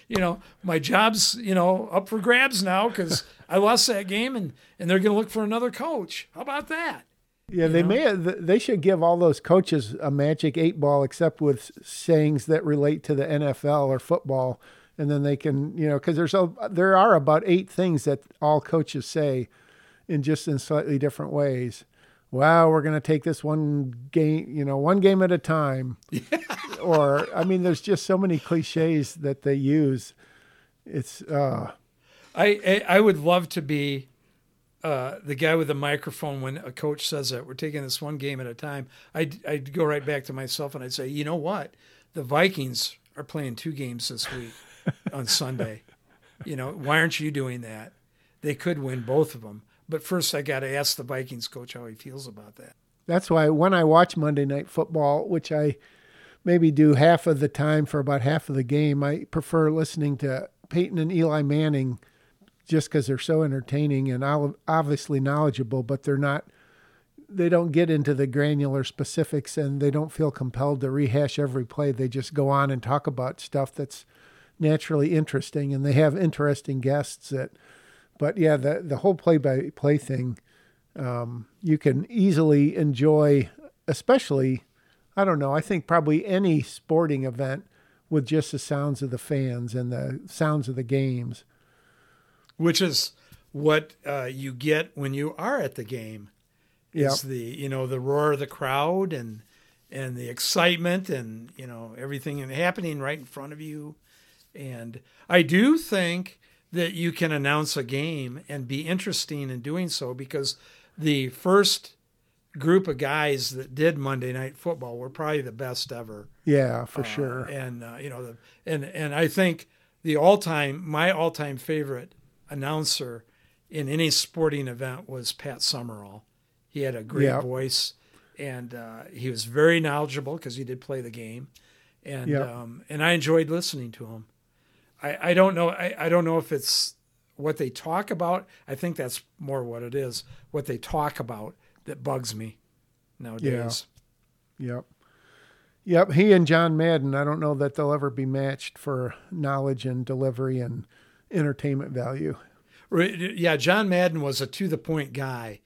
you know my job's you know up for grabs now because I lost that game and and they're going to look for another coach. How about that? Yeah, they know? may they should give all those coaches a magic eight ball, except with sayings that relate to the NFL or football, and then they can, you know, because there's a there are about eight things that all coaches say, in just in slightly different ways. Wow, we're going to take this one game, you know, one game at a time. or I mean, there's just so many cliches that they use. It's uh, I I, I would love to be uh, the guy with the microphone when a coach says that we're taking this one game at a time. I'd I'd go right back to myself and I'd say, you know what, the Vikings are playing two games this week on Sunday. You know, why aren't you doing that? They could win both of them. But first, I got to ask the Vikings coach how he feels about that. That's why when I watch Monday Night Football, which I maybe do half of the time for about half of the game, I prefer listening to Peyton and Eli Manning just because they're so entertaining and obviously knowledgeable, but they're not. They don't get into the granular specifics and they don't feel compelled to rehash every play. They just go on and talk about stuff that's naturally interesting and they have interesting guests that but yeah the the whole play by play thing um, you can easily enjoy, especially, I don't know, I think probably any sporting event with just the sounds of the fans and the sounds of the games. Which is what uh, you get when you are at the game. Yeah. is the you know the roar of the crowd and and the excitement and you know everything happening right in front of you and i do think that you can announce a game and be interesting in doing so because the first group of guys that did monday night football were probably the best ever Yeah, for uh, sure. and uh, you know, the, and and I think the all-time, my all-time favorite announcer in any sporting event was Pat Summerall. He had a great Yeah. voice, and uh, he was very knowledgeable because he did play the game, and Yeah. um, and I enjoyed listening to him. I, I don't know I, I don't know if it's what they talk about. I think that's more what it is. What they talk about that bugs me nowadays. Yeah. Yep. Yep. He and John Madden, I don't know that they'll ever be matched for knowledge and delivery and entertainment value. Yeah, John Madden was a to the point guy,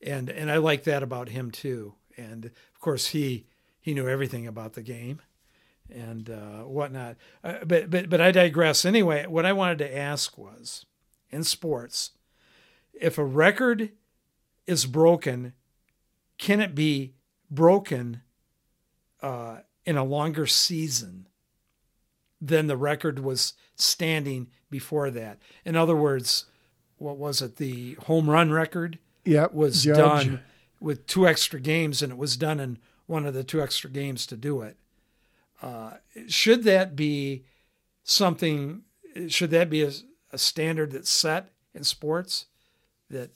and and I like that about him too. And of course, he he knew everything about the game and uh, whatnot. Uh, but but but I digress. Anyway, what I wanted to ask was, in sports, if a record is broken, can it be broken uh, in a longer season than the record was standing before that? In other words, what was it? The home run record Yep. was Judge. done with two extra games, and it was done in one of the two extra games to do it. Uh, should that be something? Should that be a, a standard that's set in sports? That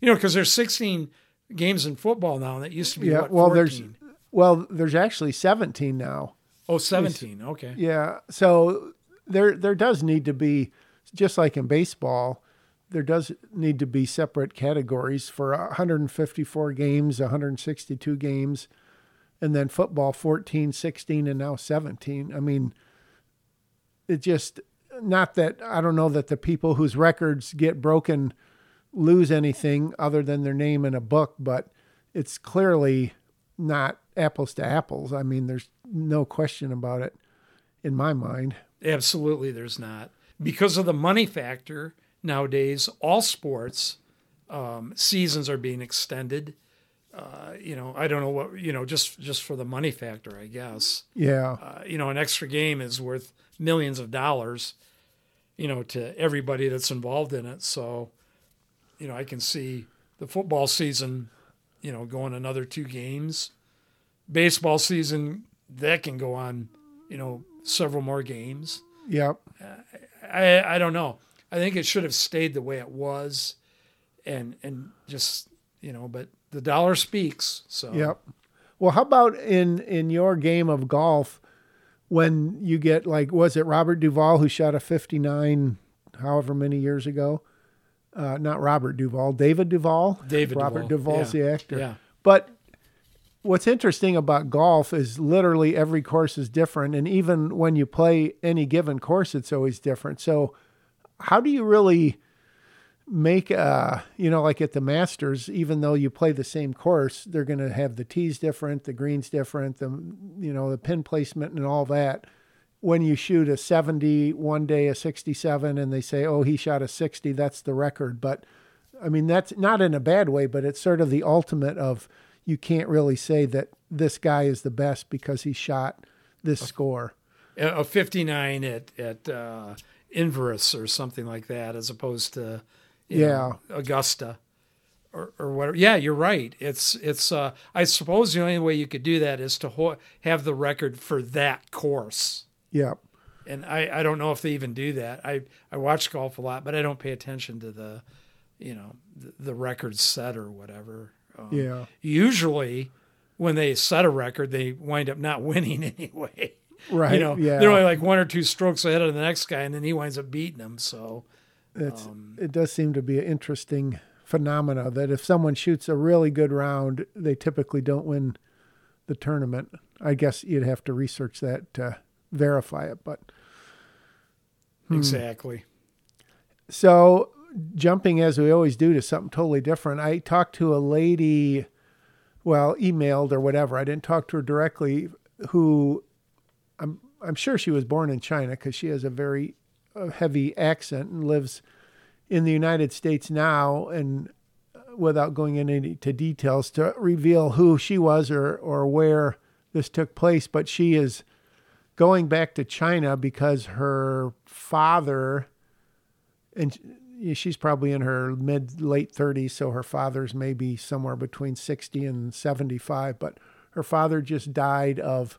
you know, because there's 16 games in football now, and that used to be Yeah, what, well, there's Well, there's actually 17 now. Oh 17. Okay, Yeah. So there there does need to be just like in baseball, there does need to be separate categories for 154 games, 162 games, and then football 14, 16 and now 17. I mean, it just not that I don't know that the people whose records get broken lose anything other than their name in a book, but it's clearly not apples to apples. I mean, there's no question about it in my mind. absolutely. There's not because of the money factor nowadays. All sports um, seasons are being extended. Uh, you know, I don't know what you know, just just for the money factor, I guess. Yeah. Uh, you know, an extra game is worth millions of dollars. You know, to everybody that's involved in it. So, you know, I can see the football season, you know, going another two games. Baseball season that can go on, you know, several more games. Yep. I I don't know. I think it should have stayed the way it was, and and just you know, but the dollar speaks. So Yep. Well, how about in in your game of golf? when you get like, was it Robert Duvall who shot a 59 however many years ago? Uh, not Robert Duvall, David Duval. David Robert Duvall, Duvall's yeah. the actor. Yeah. But what's interesting about golf is literally every course is different. And even when you play any given course, it's always different. So, how do you really make uh you know like at the masters even though you play the same course they're going to have the tees different the greens different the you know the pin placement and all that when you shoot a 70 one day a 67 and they say oh he shot a 60 that's the record but i mean that's not in a bad way but it's sort of the ultimate of you can't really say that this guy is the best because he shot this score a 59 at at uh, Inverus or something like that, as opposed to yeah know, Augusta or or whatever. Yeah, you're right. It's it's. Uh, I suppose the only way you could do that is to ho- have the record for that course. yeah And I, I don't know if they even do that. I I watch golf a lot, but I don't pay attention to the, you know, the, the record set or whatever. Um, yeah Usually, when they set a record, they wind up not winning anyway. right You know, yeah they're only like one or two strokes ahead of the next guy, and then he winds up beating them. So It's Um, it does seem to be an interesting phenomena that if someone shoots a really good round, they typically don't win the tournament. I guess you'd have to research that to verify it, but Hmm. exactly. so jumping as we always do to something totally different. I talked to a lady, well, emailed or whatever. I didn't talk to her directly. Who I'm I'm sure she was born in China because she has a very uh, heavy accent and lives in the United States now. And uh, without going into details to reveal who she was or or where this took place, but she is going back to China because her father and she's probably in her mid late 30s so her father's maybe somewhere between 60 and 75 but her father just died of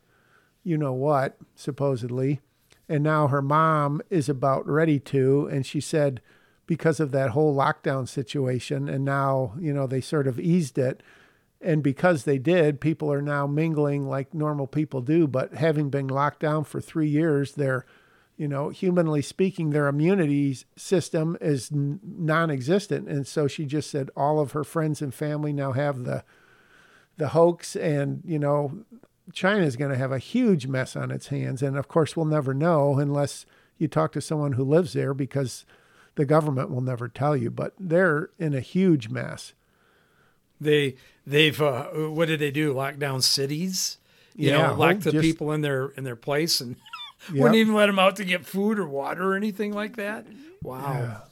you know what supposedly and now her mom is about ready to and she said because of that whole lockdown situation and now you know they sort of eased it and because they did people are now mingling like normal people do but having been locked down for 3 years they're you know, humanly speaking, their immunity system is non-existent, and so she just said all of her friends and family now have the the hoax, and you know, China is going to have a huge mess on its hands, and of course, we'll never know unless you talk to someone who lives there, because the government will never tell you. But they're in a huge mess. They they've uh, what did they do? Lock down cities? You Yeah, know, lock the just- people in their in their place and Yep. wouldn't even let them out to get food or water or anything like that. Wow.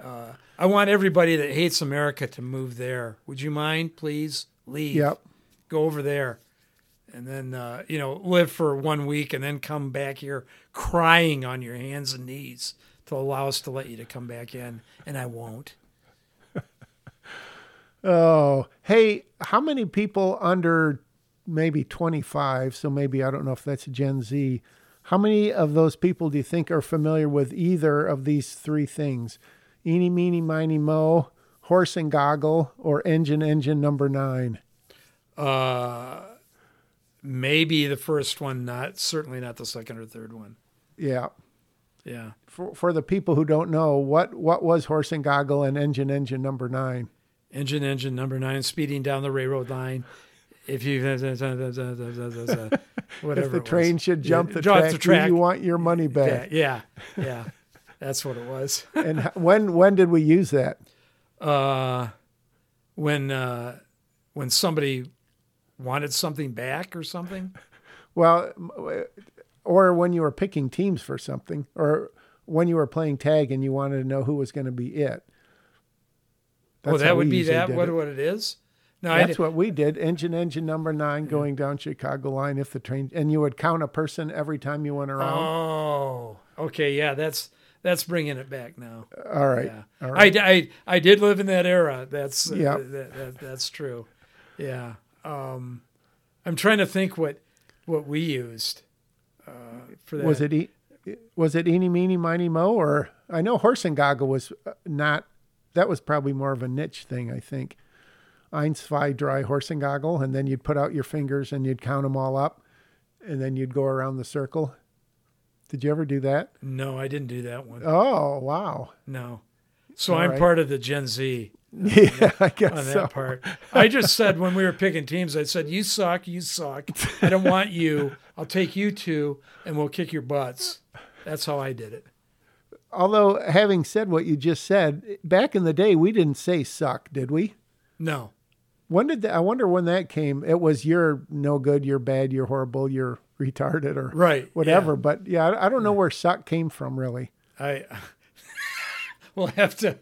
Uh, I want everybody that hates America to move there. Would you mind, please? Leave. Yep. Go over there, and then uh, you know live for one week, and then come back here crying on your hands and knees to allow us to let you to come back in, and I won't. Oh, hey, how many people under maybe 25, so maybe I don't know if that's Gen Z, how many of those people do you think are familiar with either of these three things? Eeny, meeny, miny, mo, horse and goggle, or engine, engine number nine? Uh, maybe the first one, not certainly not the second or third one. Yeah. Yeah. For, for the people who don't know, what, what was horse and goggle and engine, engine number nine? Engine, engine number nine, speeding down the railroad line. If you whatever if the train should jump Yeah, the track, the track. you want your money back. yeah, yeah, that's what it was. and when when did we use that? Uh, when uh, when somebody wanted something back or something. Well, or when you were picking teams for something, or when you were playing tag and you wanted to know who was going to be it. well, That's how that would be that. What it. what it is? No, That's what we did. Engine, engine number nine going down Chicago line if the train, and you would count a person every time you went around. Oh, okay, yeah, that's that's bringing it back now. All right. Yeah, All right. I, I I did live in that era. That's uh, Yeah. that, that, that's true. Yeah. Um, I'm trying to think what what we used uh, for that. was it e- was it eeny meeny miny mo or I know horse and goggle was uh, not that was probably more of a niche thing I think. Eins, zwei, drei horse and goggle, and then you'd put out your fingers and you'd count them all up. and then you'd go around the circle. Did you ever do that? No, I didn't do that one. Oh, wow. No. So All I'm right. part of the Gen Z Yeah, I guess on that so. part. I just said when we were picking teams, I said, You suck, you suck. I don't want you. I'll take you two and we'll kick your butts. That's how I did it. Although, having said what you just said, back in the day, we didn't say suck, did we? No. When did that, I wonder when that came? It was you're no good, you're bad, you're horrible, you're retarded, or Right. whatever. But yeah, I, I don't know where suck came from, really. I we'll have to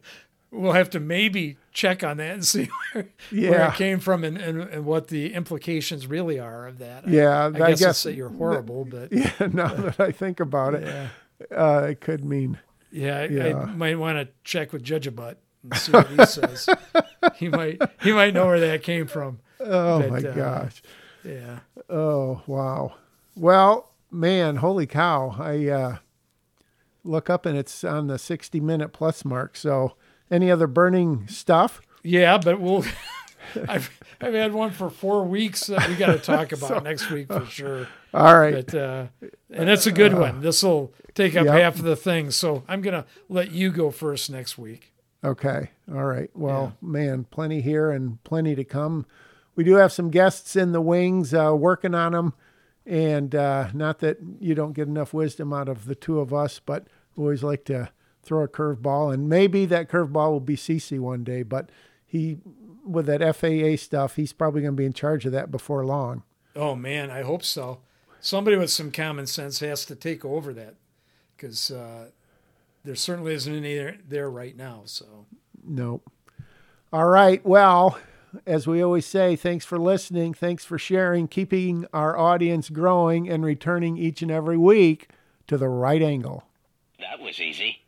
we'll have to maybe check on that and see where, where it came from and, and, and what the implications really are of that. Yeah, I, I guess, guess- it's that you're horrible, but Yeah, now that I think about it, yeah, uh, it could mean. yeah, I, Yeah. I might want to check with Judge Abutt and see what he says. he might he might know where that came from. Oh But, my uh, gosh. Yeah. Oh wow. Well, man, holy cow! I uh, look up and it's on the sixty-minute plus mark. So, any other burning stuff? Yeah, but we'll. I've I've had one for four weeks that we got to talk about next week for sure. All right. But uh, and it's a good one. This will take up Yep. half of the thing. So I'm gonna let you go first next week. Okay. All right. Well, man, plenty here and plenty to come. We do have some guests in the wings uh, working on them. And uh, not that you don't get enough wisdom out of the two of us, but we always like to throw a curveball. And maybe that curveball will be Cece one day. But he, with that FAA stuff, he's probably going to be in charge of that before long. Oh man, I hope so. Somebody with some common sense has to take over that because uh, there certainly isn't any there, there right now. So Nope. All right. Well, as we always say, thanks for listening. Thanks for sharing, keeping our audience growing, and returning each and every week to the right angle. That was easy.